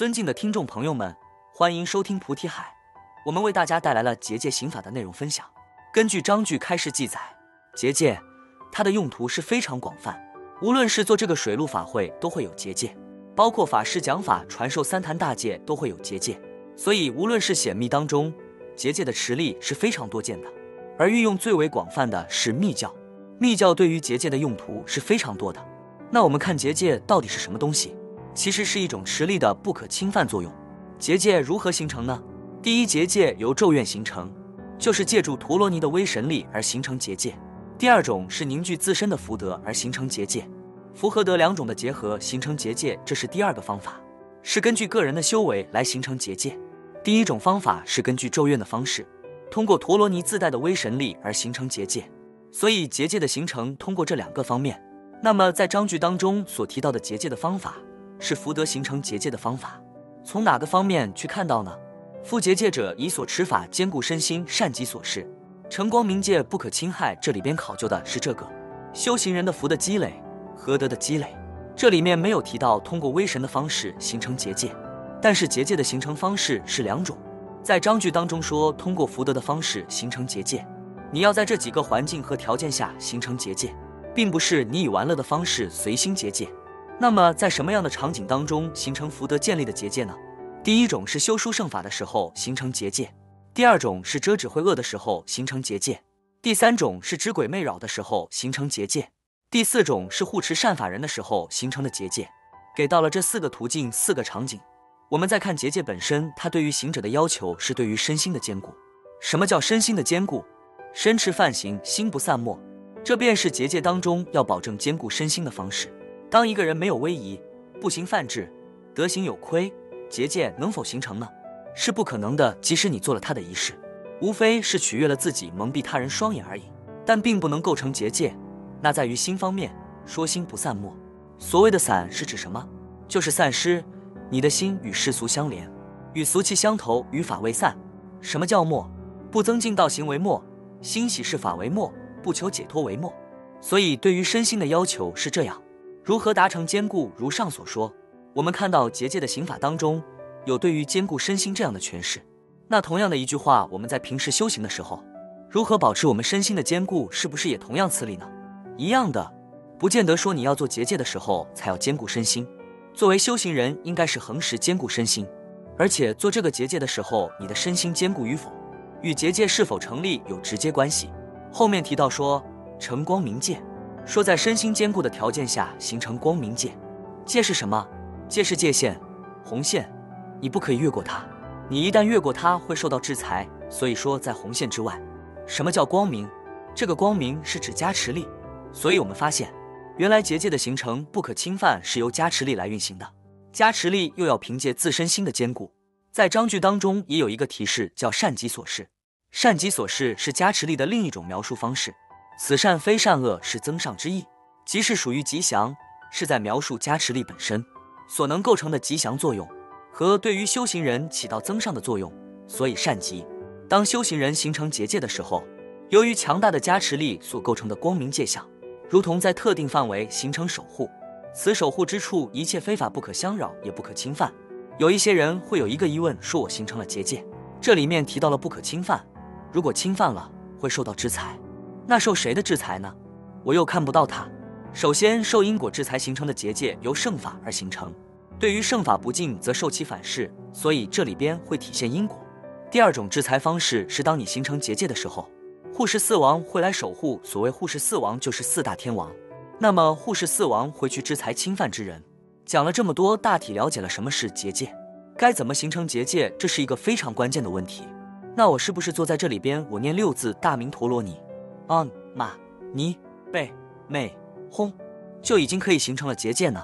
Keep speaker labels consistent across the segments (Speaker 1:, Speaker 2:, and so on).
Speaker 1: 尊敬的听众朋友们，欢迎收听菩提海，我们为大家带来了结界刑法的内容分享。根据章句开示记载，结界它的用途是非常广泛，无论是做这个水陆法会都会有结界，包括法师讲法传授三坛大戒都会有结界。所以无论是显密当中，结界的持力是非常多见的。而运用最为广泛的是密教，密教对于结界的用途是非常多的。那我们看结界到底是什么东西？其实是一种实力的不可侵犯作用。结界如何形成呢？第一，结界由咒怨形成，就是借助陀罗尼的威神力而形成结界。第二种是凝聚自身的福德而形成结界，福和德两种的结合形成结界，这是第二个方法，是根据个人的修为来形成结界。第一种方法是根据咒怨的方式，通过陀罗尼自带的威神力而形成结界。所以结界的形成通过这两个方面。那么在章句当中所提到的结界的方法，是福德形成结界的方法。从哪个方面去看到呢？复结界者以所持法兼顾身心，善己所事，成光明界不可侵害。这里边考究的是这个修行人的福的积累和德的积累。这里面没有提到通过威神的方式形成结界，但是结界的形成方式是两种。在章句当中说通过福德的方式形成结界。你要在这几个环境和条件下形成结界，并不是你以玩乐的方式随心结界。那么在什么样的场景当中形成福德建立的结界呢？第一种是修书圣法的时候形成结界，第二种是遮止会恶的时候形成结界，第三种是知鬼魅扰的时候形成结界，第四种是护持善法人的时候形成的结界。给到了这四个途径、四个场景，我们再看结界本身，它对于行者的要求是对于身心的坚固。什么叫身心的坚固？身持犯行，心不散没，这便是结界当中要保证兼顾身心的方式。当一个人没有威仪，不行犯智，德行有亏，结界能否形成呢？是不可能的。即使你做了他的仪式，无非是取悦了自己，蒙蔽他人双眼而已，但并不能构成结界。那在于心方面，说心不散没。所谓的散是指什么？就是散失你的心与世俗相连，与俗气相投，与法未散。什么叫默？不增进道行为默。心喜是法为末，不求解脱为末。所以对于身心的要求是这样，如何达成坚固？如上所说，我们看到结界的刑法当中有对于坚固身心这样的诠释。那同样的一句话，我们在平时修行的时候，如何保持我们身心的坚固？是不是也同样此理呢？一样的，不见得说你要做结界的时候才要坚固身心。作为修行人，应该是恒时坚固身心，而且做这个结界的时候，你的身心坚固与否？与结界是否成立有直接关系。后面提到说成光明界，说在身心坚固的条件下形成光明界。界是什么？界是界限，红线，你不可以越过它。你一旦越过它，会受到制裁。所以说在红线之外。什么叫光明？这个光明是指加持力。所以我们发现，原来结界的形成不可侵犯是由加持力来运行的。加持力又要凭借自身心的坚固。在章句当中也有一个提示，叫善己所事。善己所事是加持力的另一种描述方式。此善非善恶，是增上之意，即是属于吉祥，是在描述加持力本身所能构成的吉祥作用和对于修行人起到增上的作用。所以善吉。当修行人形成结界的时候，由于强大的加持力所构成的光明界相，如同在特定范围形成守护。此守护之处，一切非法不可相扰，也不可侵犯。有一些人会有一个疑问，说我形成了结界，这里面提到了不可侵犯，如果侵犯了会受到制裁，那受谁的制裁呢？我又看不到它。首先，受因果制裁形成的结界由圣法而形成，对于圣法不敬则受其反噬，所以这里边会体现因果。第二种制裁方式是当你形成结界的时候，护世四王会来守护。所谓护世四王就是四大天王，那么护世四王会去制裁侵犯之人。讲了这么多，大体了解了什么是结界，该怎么形成结界，这是一个非常关键的问题。那我是不是坐在这里边，我念六字大明陀罗尼，啊玛尼贝美吽，就已经可以形成了结界呢？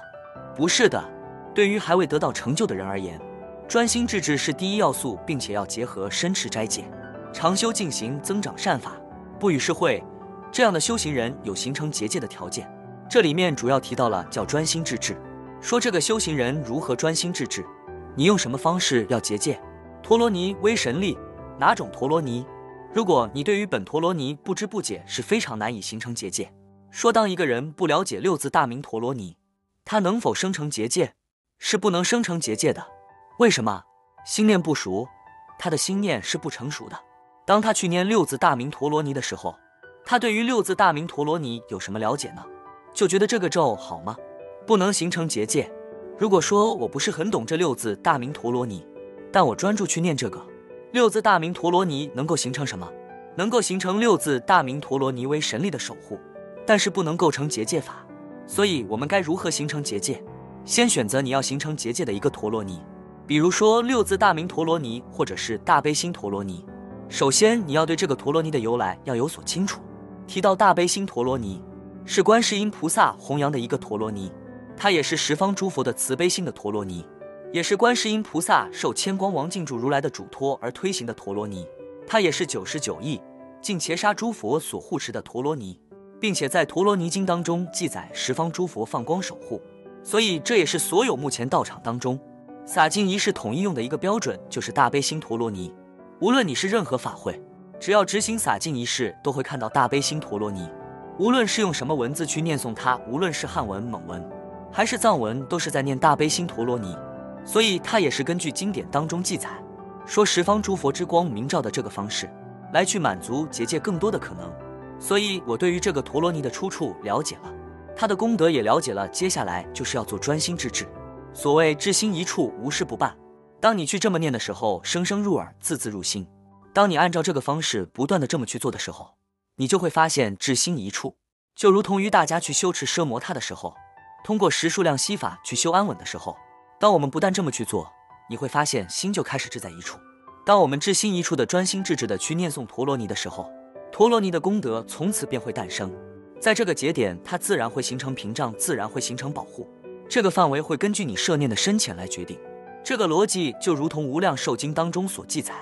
Speaker 1: 不是的，对于还未得到成就的人而言，专心致志是第一要素，并且要结合身持斋戒，常修进行，增长善法，不与世会，这样的修行人有形成结界的条件。这里面主要提到了叫专心致志。说这个修行人如何专心致志？你用什么方式要结界？陀罗尼威神力哪种陀罗尼？如果你对于本陀罗尼不知不解，是非常难以形成结界。说当一个人不了解六字大明陀罗尼，他能否生成结界？是不能生成结界的。为什么？心念不熟，他的心念是不成熟的。当他去念六字大明陀罗尼的时候，他对于六字大明陀罗尼有什么了解呢？就觉得这个咒好吗？不能形成结界。如果说我不是很懂这六字大明陀罗尼，但我专注去念这个六字大明陀罗尼，能够形成什么？能够形成六字大明陀罗尼为神力的守护，但是不能构成结界法。所以，我们该如何形成结界？先选择你要形成结界的一个陀罗尼。比如说六字大明陀罗尼，或者是大悲心陀罗尼。首先，你要对这个陀罗尼的由来要有所清楚。提到大悲心陀罗尼，是观世音菩萨弘扬的一个陀罗尼，它也是十方诸佛的慈悲心的陀罗尼，也是观世音菩萨受千光王净住如来的嘱托而推行的陀罗尼。它也是九十九亿净伽沙诸佛所护持的陀罗尼，并且在陀罗尼经当中记载十方诸佛放光守护，所以这也是所有目前道场当中。洒净仪式统一用的一个标准就是大悲心陀罗尼。无论你是任何法会，只要执行洒净仪式，都会看到大悲心陀罗尼。无论是用什么文字去念诵它，无论是汉文、蒙文还是藏文，都是在念大悲心陀罗尼。所以它也是根据经典当中记载，说十方诸佛之光明照的这个方式，来去满足结界更多的可能。所以我对于这个陀罗尼的出处了解了，他的功德也了解了。接下来就是要做专心致志。所谓至心一处，无事不办。当你去这么念的时候，声声入耳，字字入心。当你按照这个方式不断的这么去做的时候，你就会发现至心一处，就如同于大家去修持奢摩他的时候，通过十数量息法去修安稳的时候，当我们不但这么去做，你会发现心就开始志在一处。当我们至心一处的专心致志的去念诵陀罗尼的时候，陀罗尼的功德从此便会诞生。在这个节点，它自然会形成屏障，自然会形成保护。这个范围会根据你摄念的深浅来决定。这个逻辑就如同《无量寿经》当中所记载，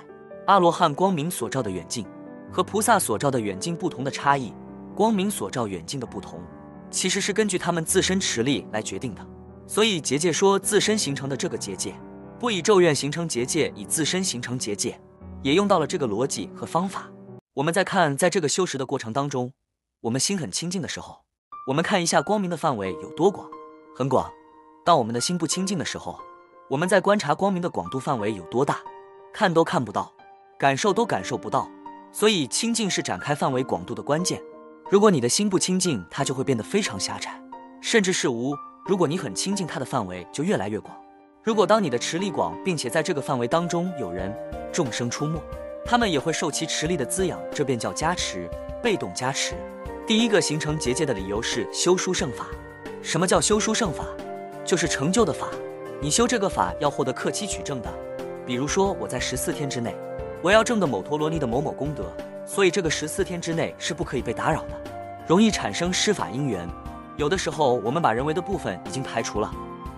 Speaker 1: 阿罗汉光明所照的远近和菩萨所照的远近不同的差异。光明所照远近的不同，其实是根据他们自身持力来决定的。所以结界说自身形成的这个结界，不以咒怨形成结界，以自身形成结界，也用到了这个逻辑和方法。我们再看，在这个修持的过程当中，我们心很清净的时候，我们看一下光明的范围有多广。很广，当我们的心不清净的时候，我们在观察光明的广度范围有多大，看都看不到，感受都感受不到。所以清净是展开范围广度的关键。如果你的心不清净，它就会变得非常狭窄，甚至是无；如果你很亲近，它的范围就越来越广。如果当你的持力广，并且在这个范围当中有人众生出没，他们也会受其持力的滋养，这便叫加持，被动加持。第一个形成结界的理由是修书圣法。什么叫修书圣法？就是成就的法。你修这个法要获得克期取证的。比如说，我在十四天之内，我要证的某陀罗尼的某某功德，所以这个十四天之内是不可以被打扰的，容易产生施法因缘。有的时候我们把人为的部分已经排除了，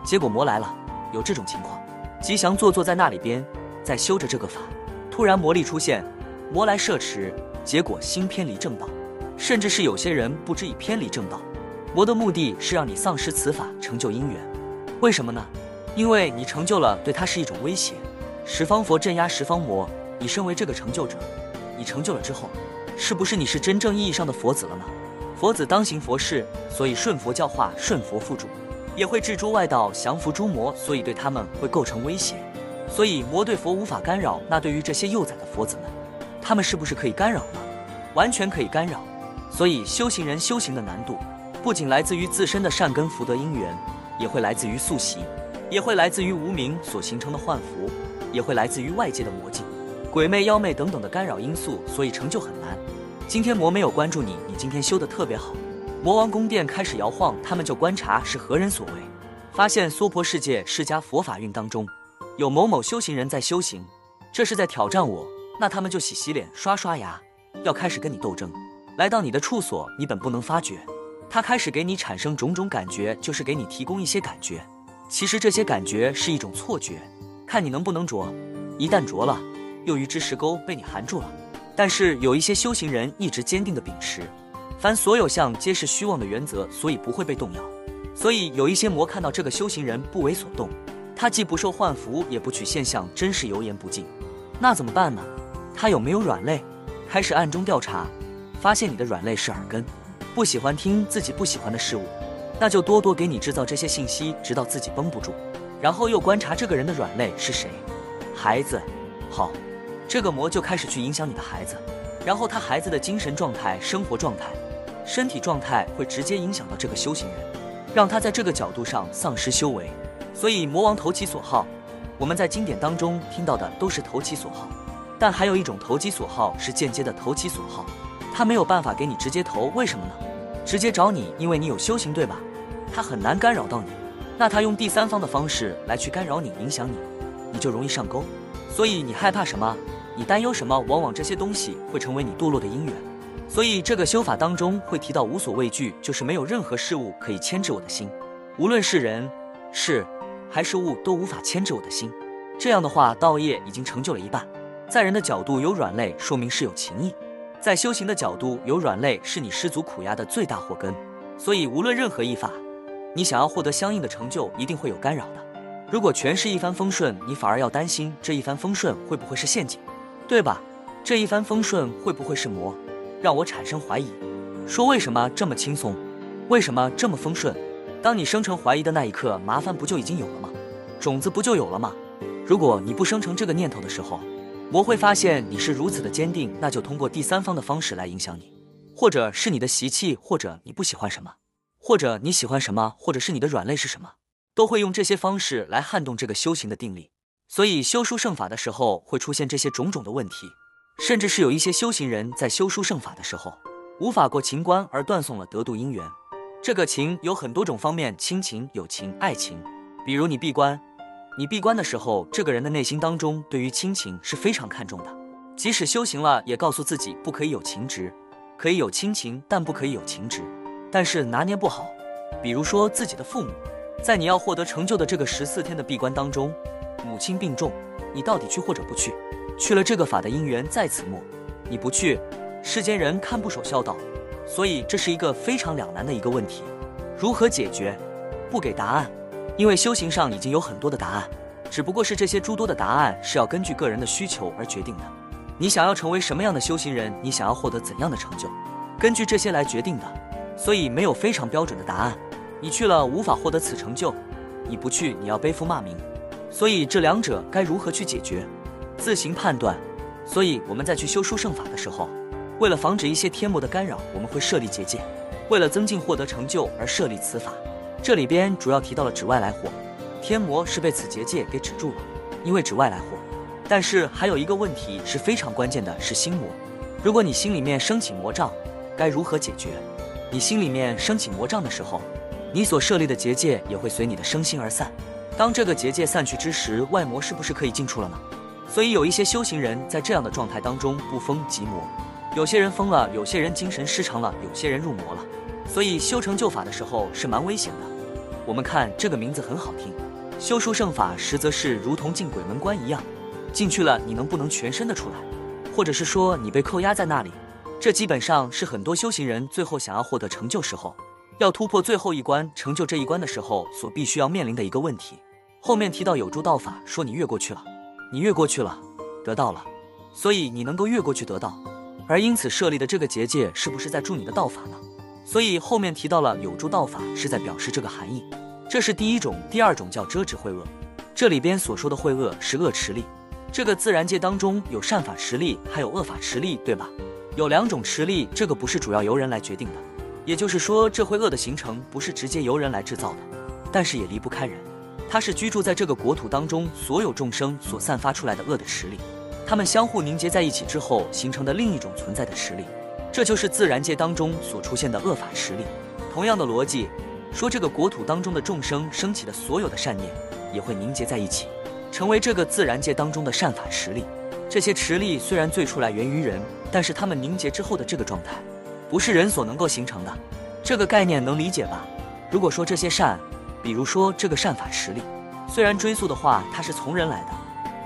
Speaker 1: 结果魔来了。有这种情况，吉祥坐坐在那里边，在修着这个法，突然魔力出现，魔来摄持，结果心偏离正道，甚至是有些人不知已偏离正道。魔的目的是让你丧失此法，成就因缘。为什么呢？因为你成就了，对他是一种威胁。十方佛镇压十方魔，你身为这个成就者，你成就了之后，是不是你是真正意义上的佛子了呢？佛子当行佛事，所以顺佛教化，顺佛附主，也会制诸外道，降服诸魔，所以对他们会构成威胁。所以魔对佛无法干扰，那对于这些幼崽的佛子们，他们是不是可以干扰呢？完全可以干扰。所以修行人修行的难度。不仅来自于自身的善根福德因缘，也会来自于宿习，也会来自于无名所形成的幻符，也会来自于外界的魔镜、鬼魅、妖魅等等的干扰因素，所以成就很难。今天魔没有关注你，你今天修的特别好，魔王宫殿开始摇晃，他们就观察是何人所为，发现娑婆世界释迦佛法运当中有某某修行人在修行，这是在挑战我，那他们就洗洗脸、刷刷牙，要开始跟你斗争。来到你的处所，你本不能发觉。他开始给你产生种种感觉，就是给你提供一些感觉。其实这些感觉是一种错觉，看你能不能着。一旦着了，又于之石沟被你含住了。但是有一些修行人一直坚定的秉持，凡所有相皆是虚妄的原则，所以不会被动摇。所以有一些魔看到这个修行人不为所动，他既不受幻服，也不取现象，真是油盐不进。那怎么办呢？他有没有软肋？开始暗中调查，发现你的软肋是耳根。不喜欢听自己不喜欢的事物，那就多多给你制造这些信息，直到自己绷不住。然后又观察这个人的软肋是谁，孩子。好，这个魔就开始去影响你的孩子，然后他孩子的精神状态、生活状态、身体状态会直接影响到这个修行人，让他在这个角度上丧失修为。所以魔王投其所好，我们在经典当中听到的都是投其所好，但还有一种投其所好是间接的投其所好，他没有办法给你直接投，为什么呢？直接找你，因为你有修行，对吧？他很难干扰到你。那他用第三方的方式来去干扰你、影响你，你就容易上钩。所以你害怕什么？你担忧什么？往往这些东西会成为你堕落的因缘。所以这个修法当中会提到无所畏惧，就是没有任何事物可以牵制我的心，无论是人、事还是物都无法牵制我的心。这样的话，道业已经成就了一半。在人的角度有软肋，说明是有情义；在修行的角度有软肋，是你失足苦压的最大祸根。所以无论任何一法。你想要获得相应的成就，一定会有干扰的。如果全是一帆风顺，你反而要担心这一帆风顺会不会是陷阱，对吧？这一帆风顺会不会是魔，让我产生怀疑。说为什么这么轻松，为什么这么丰顺？当你生成怀疑的那一刻，麻烦不就已经有了吗？种子不就有了吗？如果你不生成这个念头的时候，魔会发现你是如此的坚定，那就通过第三方的方式来影响你，或者是你的习气，或者你不喜欢什么。或者你喜欢什么，或者是你的软肋是什么，都会用这些方式来撼动这个修行的定力。所以修书圣法的时候会出现这些种种的问题，甚至是有一些修行人在修书圣法的时候无法过情关而断送了得度因缘。这个情有很多种方面，亲情、友情、爱情。比如你闭关，你闭关的时候，这个人的内心当中对于亲情是非常看重的，即使修行了，也告诉自己不可以有情执，可以有亲情，但不可以有情执。但是拿捏不好，比如说自己的父母，在你要获得成就的这个十四天的闭关当中，母亲病重，你到底去或者不去？去了这个法的因缘在此末，你不去，世间人看不守孝道，所以这是一个非常两难的一个问题，如何解决？不给答案，因为修行上已经有很多的答案，只不过是这些诸多的答案是要根据个人的需求而决定的。你想要成为什么样的修行人？你想要获得怎样的成就？根据这些来决定的。所以没有非常标准的答案，你去了无法获得此成就，你不去你要背负骂名，所以这两者该如何去解决，自行判断。所以我们在去修书圣法的时候，为了防止一些天魔的干扰，我们会设立结界，为了增进获得成就而设立此法。这里边主要提到了指外来祸，天魔是被此结界给止住了，因为指外来祸。但是还有一个问题是非常关键的，是心魔。如果你心里面升起魔障，该如何解决？你心里面升起魔障的时候，你所设立的结界也会随你的生心而散。当这个结界散去之时，外魔是不是可以进出了呢？所以有一些修行人在这样的状态当中不封即魔，有些人疯了，有些人精神失常了，有些人入魔了。所以修成就法的时候是蛮危险的。我们看这个名字很好听，修书圣法，实则是如同进鬼门关一样，进去了你能不能全身的出来，或者是说你被扣押在那里？这基本上是很多修行人最后想要获得成就时候，要突破最后一关、成就这一关的时候所必须要面临的一个问题。后面提到有助道法，说你越过去了，你越过去了，得到了，所以你能够越过去得到。而因此设立的这个结界，是不是在助你的道法呢？所以后面提到了有助道法，是在表示这个含义。这是第一种，第二种叫遮止秽恶。这里边所说的秽恶是恶持力，这个自然界当中有善法持力，还有恶法持力，对吧？有两种持力，这个不是主要由人来决定的，也就是说，这会恶的形成不是直接由人来制造的，但是也离不开人，它是居住在这个国土当中所有众生所散发出来的恶的实力，它们相互凝结在一起之后形成的另一种存在的实力，这就是自然界当中所出现的恶法实力。同样的逻辑，说这个国土当中的众生升起的所有的善念，也会凝结在一起，成为这个自然界当中的善法实力。这些持力虽然最初来源于人，但是它们凝结之后的这个状态，不是人所能够形成的。这个概念能理解吧？如果说这些善，比如说这个善法实力，虽然追溯的话，它是从人来的，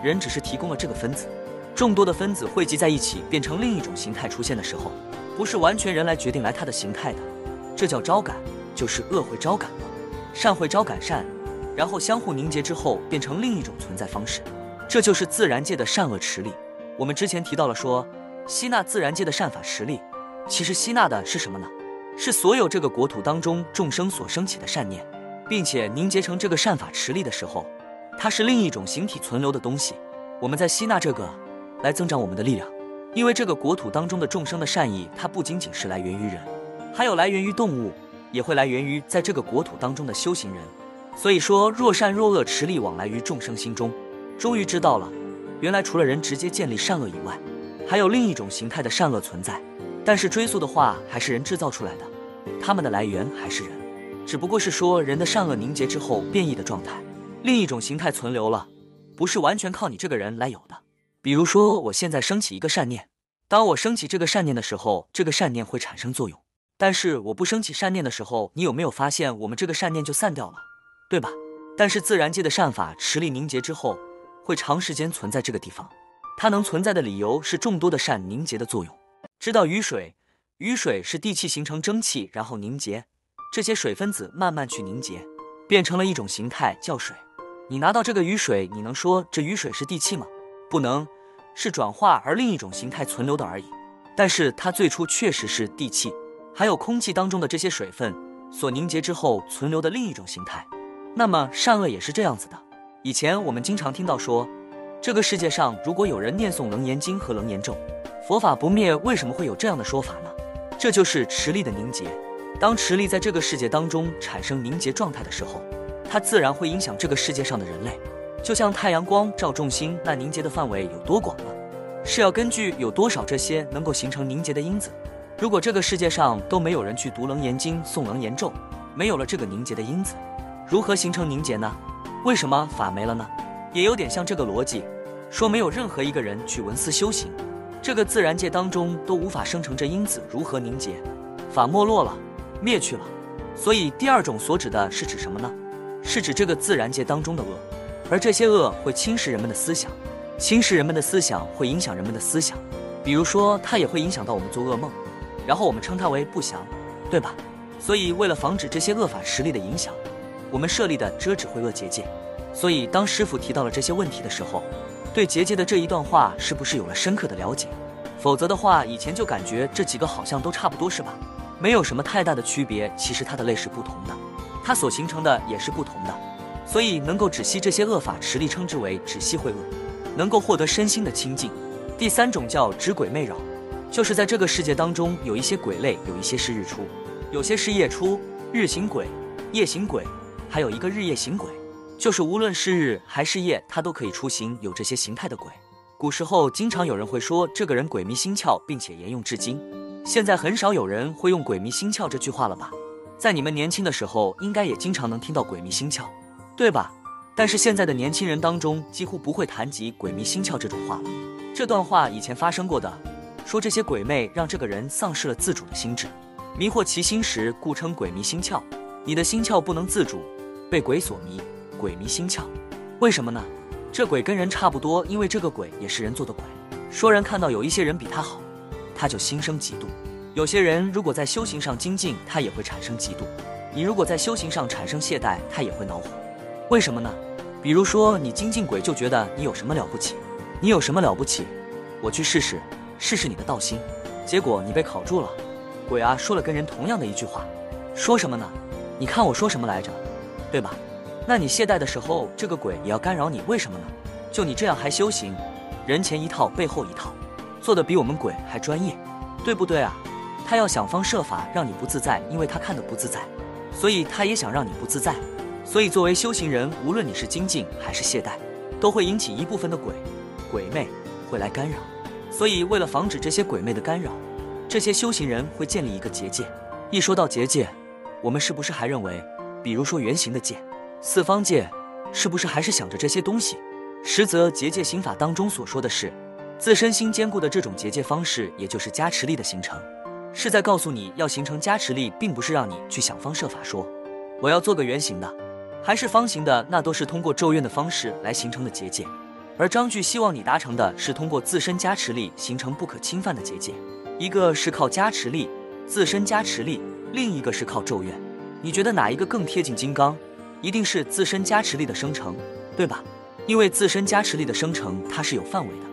Speaker 1: 人只是提供了这个分子，众多的分子汇集在一起，变成另一种形态出现的时候，不是完全人来决定来它的形态的，这叫招感，就是恶会招感，善会招感善，然后相互凝结之后，变成另一种存在方式。这就是自然界的善恶实力。我们之前提到了说，吸纳自然界的善法实力，其实吸纳的是什么呢？是所有这个国土当中众生所升起的善念，并且凝结成这个善法持力的时候，它是另一种形体存留的东西。我们在吸纳这个，来增长我们的力量。因为这个国土当中的众生的善意，它不仅仅是来源于人，还有来源于动物，也会来源于在这个国土当中的修行人。所以说，若善若恶，持力往来于众生心中。终于知道了，原来除了人直接建立善恶以外，还有另一种形态的善恶存在。但是追溯的话，还是人制造出来的，他们的来源还是人，只不过是说人的善恶凝结之后变异的状态，另一种形态存留了，不是完全靠你这个人来有的。比如说，我现在升起一个善念，当我升起这个善念的时候，这个善念会产生作用。但是我不升起善念的时候，你有没有发现我们这个善念就散掉了，对吧？但是自然界的善法持力凝结之后，会长时间存在这个地方。它能存在的理由是众多的善凝结的作用。知道雨水，雨水是地气形成蒸汽，然后凝结，这些水分子慢慢去凝结，变成了一种形态叫水。你拿到这个雨水，你能说这雨水是地气吗？不能，是转化而另一种形态存留的而已。但是它最初确实是地气，还有空气当中的这些水分所凝结之后存留的另一种形态。那么善恶也是这样子的。以前我们经常听到说，这个世界上如果有人念诵楞严经和楞严咒，佛法不灭。为什么会有这样的说法呢？这就是持力的凝结。当持力在这个世界当中产生凝结状态的时候，它自然会影响这个世界上的人类。就像太阳光照众星，那凝结的范围有多广呢？是要根据有多少这些能够形成凝结的因子。如果这个世界上都没有人去读楞严经、诵楞严咒，没有了这个凝结的因子，如何形成凝结呢？为什么法没了呢？也有点像这个逻辑，说没有任何一个人去闻思修行，这个自然界当中都无法生成这因子，如何凝结？法没落了，灭去了。所以第二种所指的是指什么呢？是指这个自然界当中的恶。而这些恶会侵蚀人们的思想，侵蚀人们的思想会影响人们的思想，比如说它也会影响到我们做噩梦，然后我们称它为不祥，对吧？所以为了防止这些恶法实力的影响，我们设立的遮止会恶结界。所以当师傅提到了这些问题的时候，对结界的这一段话是不是有了深刻的了解？否则的话，以前就感觉这几个好像都差不多，是吧？没有什么太大的区别。其实它的类是不同的，它所形成的也是不同的。所以能够止息这些恶法，持力称之为止息秽恶，能够获得身心的清净。第三种叫止鬼魅扰，就是在这个世界当中有一些鬼类，有一些是日出，有些是夜出，日行鬼，夜行鬼，还有一个日夜行鬼，就是无论是日还是夜，它都可以出行，有这些形态的鬼。古时候经常有人会说这个人鬼迷心窍，并且沿用至今。现在很少有人会用鬼迷心窍这句话了吧？在你们年轻的时候，应该也经常能听到鬼迷心窍。对吧？但是现在的年轻人当中几乎不会谈及鬼迷心窍这种话了。这段话以前发生过的，说这些鬼魅让这个人丧失了自主的心智，迷惑其心时，故称鬼迷心窍。你的心窍不能自主，被鬼所迷，鬼迷心窍。为什么呢？这鬼跟人差不多，因为这个鬼也是人做的鬼。说人看到有一些人比他好，他就心生嫉妒。有些人如果在修行上精进，他也会产生嫉妒。你如果在修行上产生懈怠，他也会恼火。为什么呢？比如说，你精进鬼就觉得你有什么了不起，你有什么了不起？我去试试，试试你的道心。结果你被考住了。鬼啊，说了跟人同样的一句话，说什么呢？你看我说什么来着，对吧？那你懈怠的时候，这个鬼也要干扰你，为什么呢？就你这样还修行，人前一套背后一套，做的比我们鬼还专业，对不对啊？他要想方设法让你不自在，因为他看的不自在，所以他也想让你不自在。所以，作为修行人，无论你是精进还是懈怠，都会引起一部分的鬼、鬼魅会来干扰。所以，为了防止这些鬼魅的干扰，这些修行人会建立一个结界。一说到结界，我们是不是还认为，比如说圆形的界、四方界，是不是还是想着这些东西？实则结界心法当中所说的是，自身心坚固的这种结界方式，也就是加持力的形成，是在告诉你要形成加持力，并不是让你去想方设法说我要做个圆形的。还是方形的，那都是通过咒怨的方式来形成的结界，而张炬希望你达成的是通过自身加持力形成不可侵犯的结界。一个是靠加持力，自身加持力，另一个是靠咒怨。你觉得哪一个更贴近金刚？一定是自身加持力的生成，对吧？因为自身加持力的生成，它是有范围的，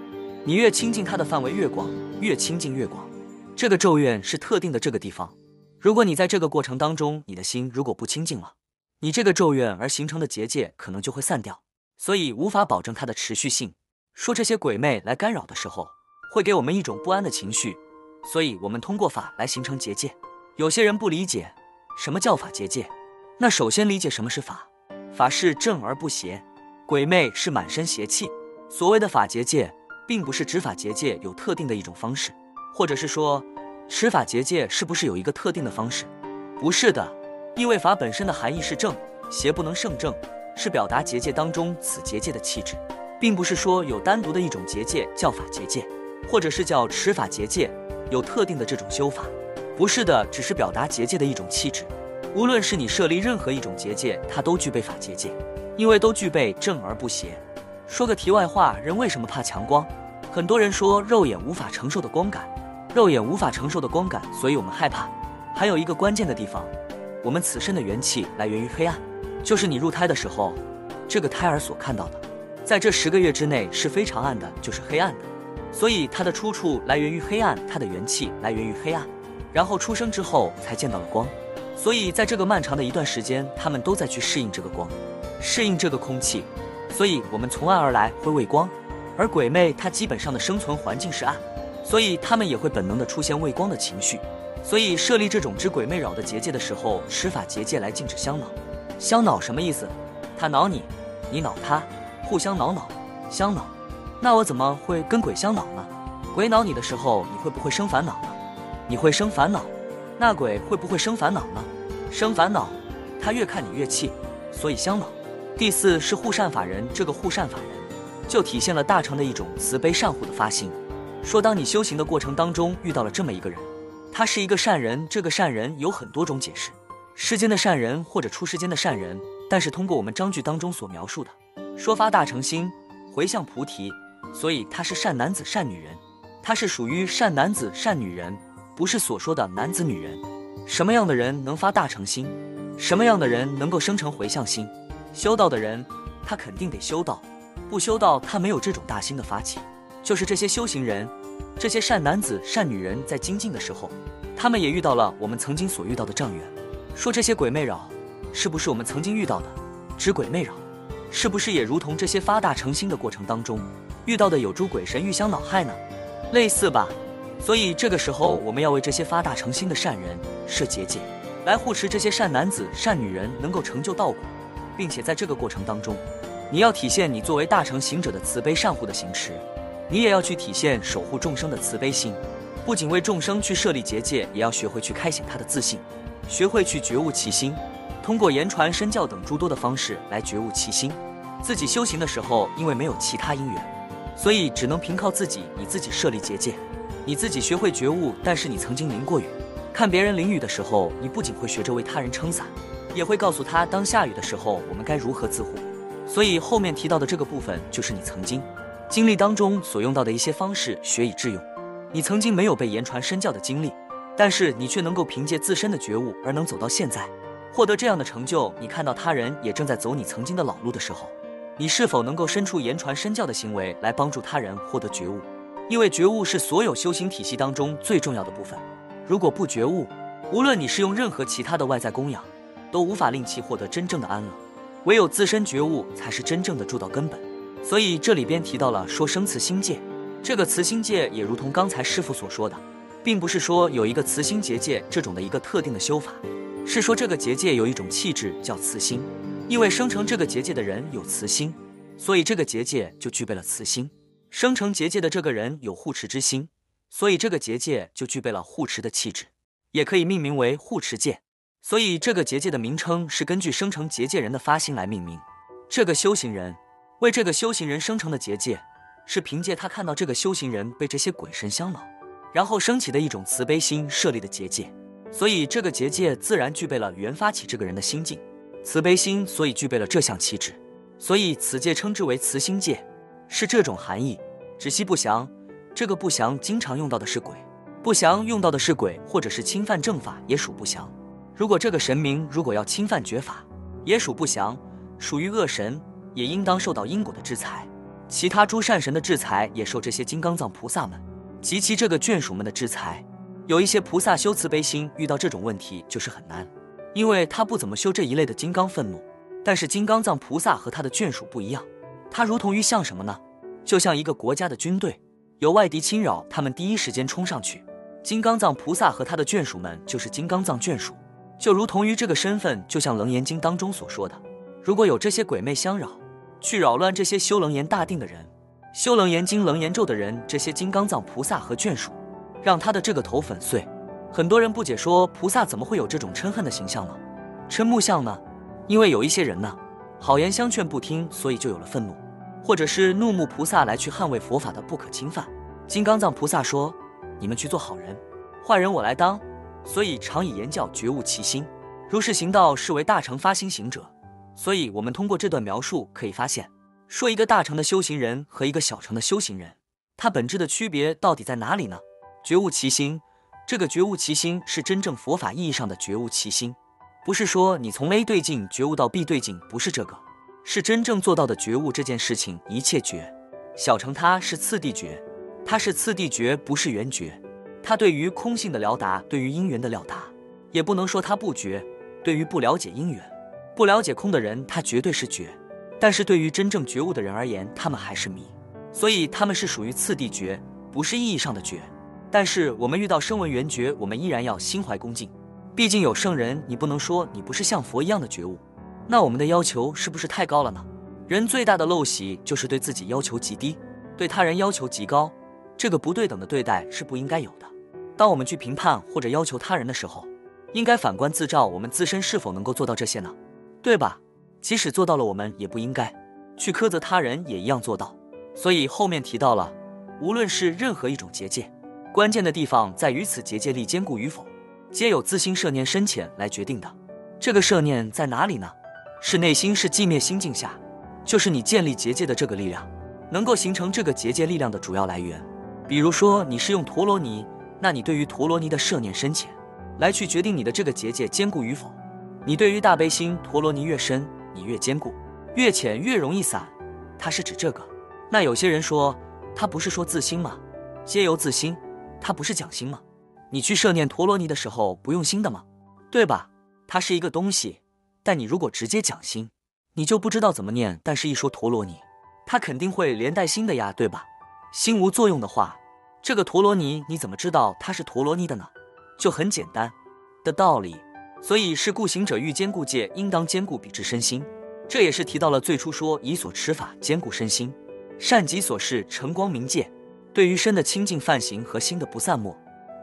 Speaker 1: 你越亲近它的范围越广，越亲近越广。这个咒怨是特定的这个地方，如果你在这个过程当中，你的心如果不清净了。你这个咒怨而形成的结界可能就会散掉，所以无法保证它的持续性。说这些鬼魅来干扰的时候，会给我们一种不安的情绪，所以我们通过法来形成结界。有些人不理解什么叫法结界，那首先理解什么是法。法是正而不邪，鬼魅是满身邪气。所谓的法结界，并不是指法结界有特定的一种方式，或者是说持法结界是不是有一个特定的方式？不是的，因为法本身的含义是正，邪不能胜正，是表达结界当中此结界的气质。并不是说有单独的一种结界叫法结界，或者是叫持法结界，有特定的这种修法，不是的，只是表达结界的一种气质。无论是你设立任何一种结界，它都具备法结界，因为都具备正而不邪。说个题外话，人为什么怕强光？很多人说肉眼无法承受的光感，肉眼无法承受的光感，所以我们害怕。还有一个关键的地方，我们此生的元气来源于黑暗，就是你入胎的时候，这个胎儿所看到的。在这十个月之内是非常暗的，就是黑暗的，所以它的出处来源于黑暗，它的元气来源于黑暗，然后出生之后才见到了光，所以在这个漫长的一段时间，他们都在去适应这个光，适应这个空气，所以我们从暗而来会畏光，而鬼魅它基本上的生存环境是暗，所以他们也会本能的出现畏光的情绪，所以设立这种之鬼魅扰的结界的时候，施法结界来禁止相恼，相恼什么意思？他恼你，你恼他。互相恼恼，相恼，那我怎么会跟鬼相恼呢？鬼恼你的时候，你会不会生烦恼呢？你会生烦恼，那鬼会不会生烦恼呢？生烦恼，他越看你越气，所以相恼。第四是护善法人，这个护善法人就体现了大乘的一种慈悲善护的发心。说当你修行的过程当中遇到了这么一个人，他是一个善人，这个善人有很多种解释，世间的善人或者出世间的善人，但是通过我们章句当中所描述的。说发大乘心，回向菩提，所以他是善男子、善女人，他是属于善男子、善女人，不是所说的男子女人。什么样的人能发大乘心？什么样的人能够生成回向心？修道的人，他肯定得修道，不修道他没有这种大心的发起。就是这些修行人，这些善男子、善女人在精进的时候，他们也遇到了我们曾经所遇到的障缘。说这些鬼魅扰，是不是我们曾经遇到的？指鬼魅扰。是不是也如同这些发大成心的过程当中遇到的有诸鬼神欲相恼害呢？类似吧。所以这个时候我们要为这些发大成心的善人设结界，来护持这些善男子善女人能够成就道果，并且在这个过程当中，你要体现你作为大成行者的慈悲善护的行持，你也要去体现守护众生的慈悲心，不仅为众生去设立结界，也要学会去开显他的自信，学会去觉悟其心。通过言传身教等诸多的方式来觉悟其心，自己修行的时候，因为没有其他因缘，所以只能凭靠自己，你自己设立结界，你自己学会觉悟。但是你曾经淋过雨，看别人淋雨的时候，你不仅会学着为他人撑伞，也会告诉他，当下雨的时候，我们该如何自护。所以后面提到的这个部分，就是你曾经经历当中所用到的一些方式，学以致用。你曾经没有被言传身教的经历，但是你却能够凭借自身的觉悟而能走到现在。获得这样的成就，你看到他人也正在走你曾经的老路的时候，你是否能够伸出言传身教的行为来帮助他人获得觉悟？因为觉悟是所有修行体系当中最重要的部分。如果不觉悟，无论你是用任何其他的外在供养，都无法令其获得真正的安乐。唯有自身觉悟，才是真正的住到根本。所以这里边提到了说生慈心界，这个慈心界也如同刚才师傅所说的，并不是说有一个慈心结界这种的一个特定的修法。是说这个结界有一种气质叫慈心，因为生成这个结界的人有慈心，所以这个结界就具备了慈心。生成结界的这个人有护持之心，所以这个结界就具备了护持的气质，也可以命名为护持界。所以这个结界的名称是根据生成结界人的发心来命名。这个修行人为这个修行人生成的结界，是凭借他看到这个修行人被这些鬼神相恼，然后升起的一种慈悲心设立的结界。所以这个结界自然具备了原发起这个人的心境，慈悲心，所以具备了这项气质，所以此界称之为慈心界，是这种含义。只惜不祥，这个不祥经常用到的是鬼，不祥用到的是鬼，或者是侵犯正法也属不祥。如果这个神明如果要侵犯绝法，也属不祥，属于恶神，也应当受到因果的制裁。其他诸善神的制裁也受这些金刚藏菩萨们及其这个眷属们的制裁。有一些菩萨修慈悲心，遇到这种问题就是很难，因为他不怎么修这一类的金刚愤怒。但是金刚藏菩萨和他的眷属不一样，它如同于像什么呢？就像一个国家的军队，有外敌侵扰，他们第一时间冲上去。金刚藏菩萨和他的眷属们就是金刚藏眷属，就如同于这个身份，就像《楞严经》当中所说的，如果有这些鬼魅相扰，去扰乱这些修楞严大定的人，修楞严经、楞严咒的人，这些金刚藏菩萨和眷属，让他的这个头粉碎。很多人不解说，菩萨怎么会有这种嗔恨的形象呢？嗔目相呢？因为有一些人呢，好言相劝不听，所以就有了愤怒，或者是怒目菩萨来去捍卫佛法的不可侵犯。金刚藏菩萨说。你们去做好人，坏人我来当，所以常以言教觉悟其心，如是行道是为大乘发心行者。所以，我们通过这段描述可以发现，说一个大乘的修行人和一个小乘的修行人，他本质的区别到底在哪里呢？觉悟其心，这个觉悟其心是真正佛法意义上的觉悟其心，不是说你从 A 对境觉悟到 B 对境，不是这个，是真正做到的觉悟这件事情，一切觉。小乘它是次第觉。它是次第觉，不是圆觉。他对于空性的了达，对于因缘的了达，也不能说他不觉。对于不了解因缘、不了解空的人，他绝对是觉。但是对于真正觉悟的人而言，他们还是迷。所以他们是属于次第觉，不是意义上的觉。但是我们遇到声闻缘觉，我们依然要心怀恭敬。毕竟有圣人，你不能说你不是像佛一样的觉悟。那我们的要求是不是太高了呢？人最大的陋习就是对自己要求极低，对他人要求极高。这个不对等的对待是不应该有的。当我们去评判或者要求他人的时候，应该反观自照，我们自身是否能够做到这些呢？对吧？即使做到了，我们也不应该去苛责他人，也一样做到。所以后面提到了，无论是任何一种结界，关键的地方在于此结界力坚固与否，皆有自心摄念深浅来决定的。这个摄念在哪里呢？是内心，是寂灭心境下，就是你建立结界的这个力量，能够形成这个结界力量的主要来源。比如说你是用陀罗尼，那你对于陀罗尼的摄念深浅，来去决定你的这个结界坚固与否。你对于大悲心陀罗尼越深，你越坚固；越浅越容易散。它是指这个。那有些人说，他不是说自心吗？皆由自心，他不是讲心吗？你去摄念陀罗尼的时候不用心的吗？对吧？它是一个东西，但你如果直接讲心，你就不知道怎么念。但是一说陀罗尼，它肯定会连带心的呀，对吧？心无作用的话，这个陀罗尼你怎么知道它是陀罗尼的呢？就很简单的道理。所以是故行者欲坚固戒，应当坚固彼之身心。这也是提到了最初说以所持法坚固身心，善己所事成光明戒。对于身的清净犯行和心的不散没，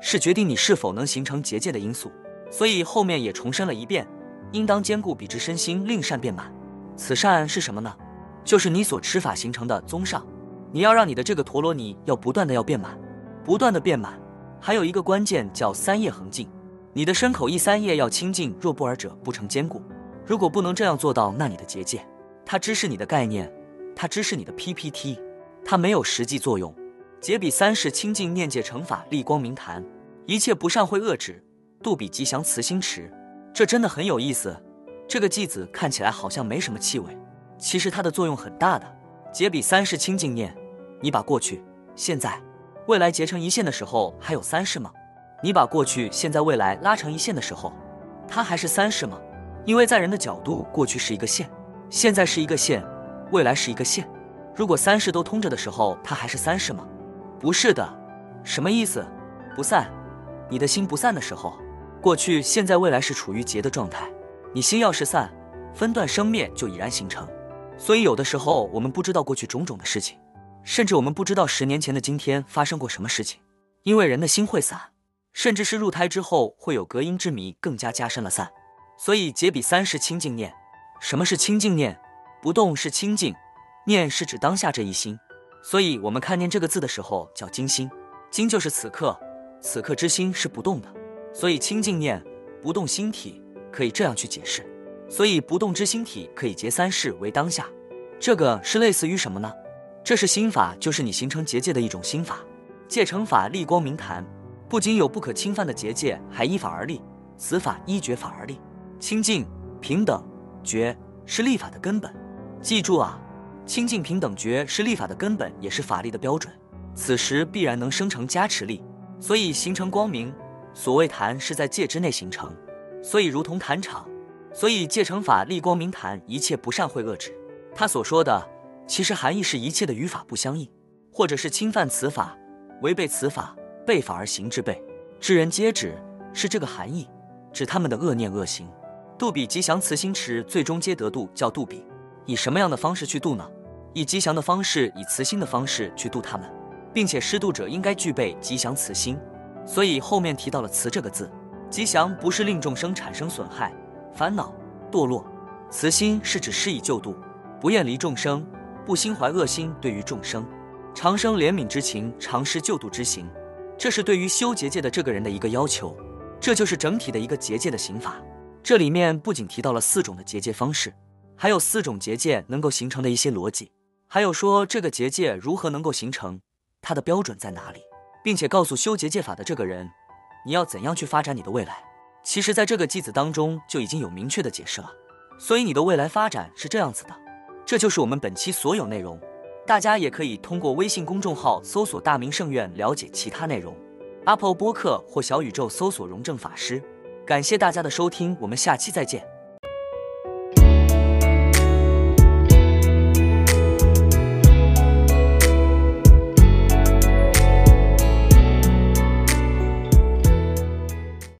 Speaker 1: 是决定你是否能形成结界的因素。所以后面也重申了一遍，应当坚固彼之身心，令善变满。此善是什么呢？就是你所持法形成的宗上。你要让你的这个陀罗尼要不断的要变满，不断的变满，还有一个关键叫三业恒净。你的身口意三业要清净，若不尔者不成坚固。如果不能这样做到，那你的结界，它只是你的概念，它只是你的 PPT，它没有实际作用。结比三世清净念戒成法立光明坛，一切不善会遏止，度比吉祥慈心持。这真的很有意思。这个偈子看起来好像没什么气味，其实它的作用很大的。结比三世清净念。你把过去、现在、未来结成一线的时候，还有三世吗？你把过去、现在、未来拉成一线的时候，它还是三世吗？因为在人的角度，过去是一个线，现在是一个线，未来是一个线。如果三世都通着的时候，它还是三世吗？不是的。什么意思？不散。你的心不散的时候，过去、现在、未来是处于结的状态。你心要是散，分段生灭就已然形成。所以有的时候我们不知道过去种种的事情。甚至我们不知道十年前的今天发生过什么事情，因为人的心会散，甚至是入胎之后会有隔音之谜，更加加深了散。所以解比三是清净念。什么是清净念？不动是清净，念是指当下这一心。所以我们看念这个字的时候叫精心，精就是此刻，此刻之心是不动的。所以清净念不动心体可以这样去解释。所以不动之心体可以结三世为当下，这个是类似于什么呢？这是心法，就是你形成结界的一种心法。戒成法立光明坛，不仅有不可侵犯的结界，还依法而立。此法依觉法而立，清净平等觉是立法的根本。记住啊，清净平等觉是立法的根本，也是法力的标准。此时必然能生成加持力，所以形成光明。所谓坛是在戒之内形成，所以如同坛场。所以戒成法立光明坛，一切不善会遏制。他所说的。其实含义是一切的语法不相应，或者是侵犯此法、违背此法、背法而行之辈，知人皆指，是这个含义，指他们的恶念恶行。度比吉祥慈心持，最终皆得度，叫度比。以什么样的方式去度呢？以吉祥的方式，以慈心的方式去度他们，并且施度者应该具备吉祥慈心。所以后面提到了“慈”这个字，吉祥不是令众生产生损害、烦恼、堕落，慈心是指施以救度，不厌离众生，不心怀恶心，对于众生常生怜悯之情，常施救度之行。这是对于修结界的这个人的一个要求，这就是整体的一个结界的刑法。这里面不仅提到了四种的结界方式，还有四种结界能够形成的一些逻辑，还有说这个结界如何能够形成，它的标准在哪里，并且告诉修结界法的这个人，你要怎样去发展你的未来。其实，在这个偈子当中就已经有明确的解释了，所以你的未来发展是这样子的。这就是我们本期所有内容，大家也可以通过微信公众号搜索“大明圣院”了解其他内容，Apple 播客或小宇宙搜索“荣正法师”。感谢大家的收听，我们下期再见。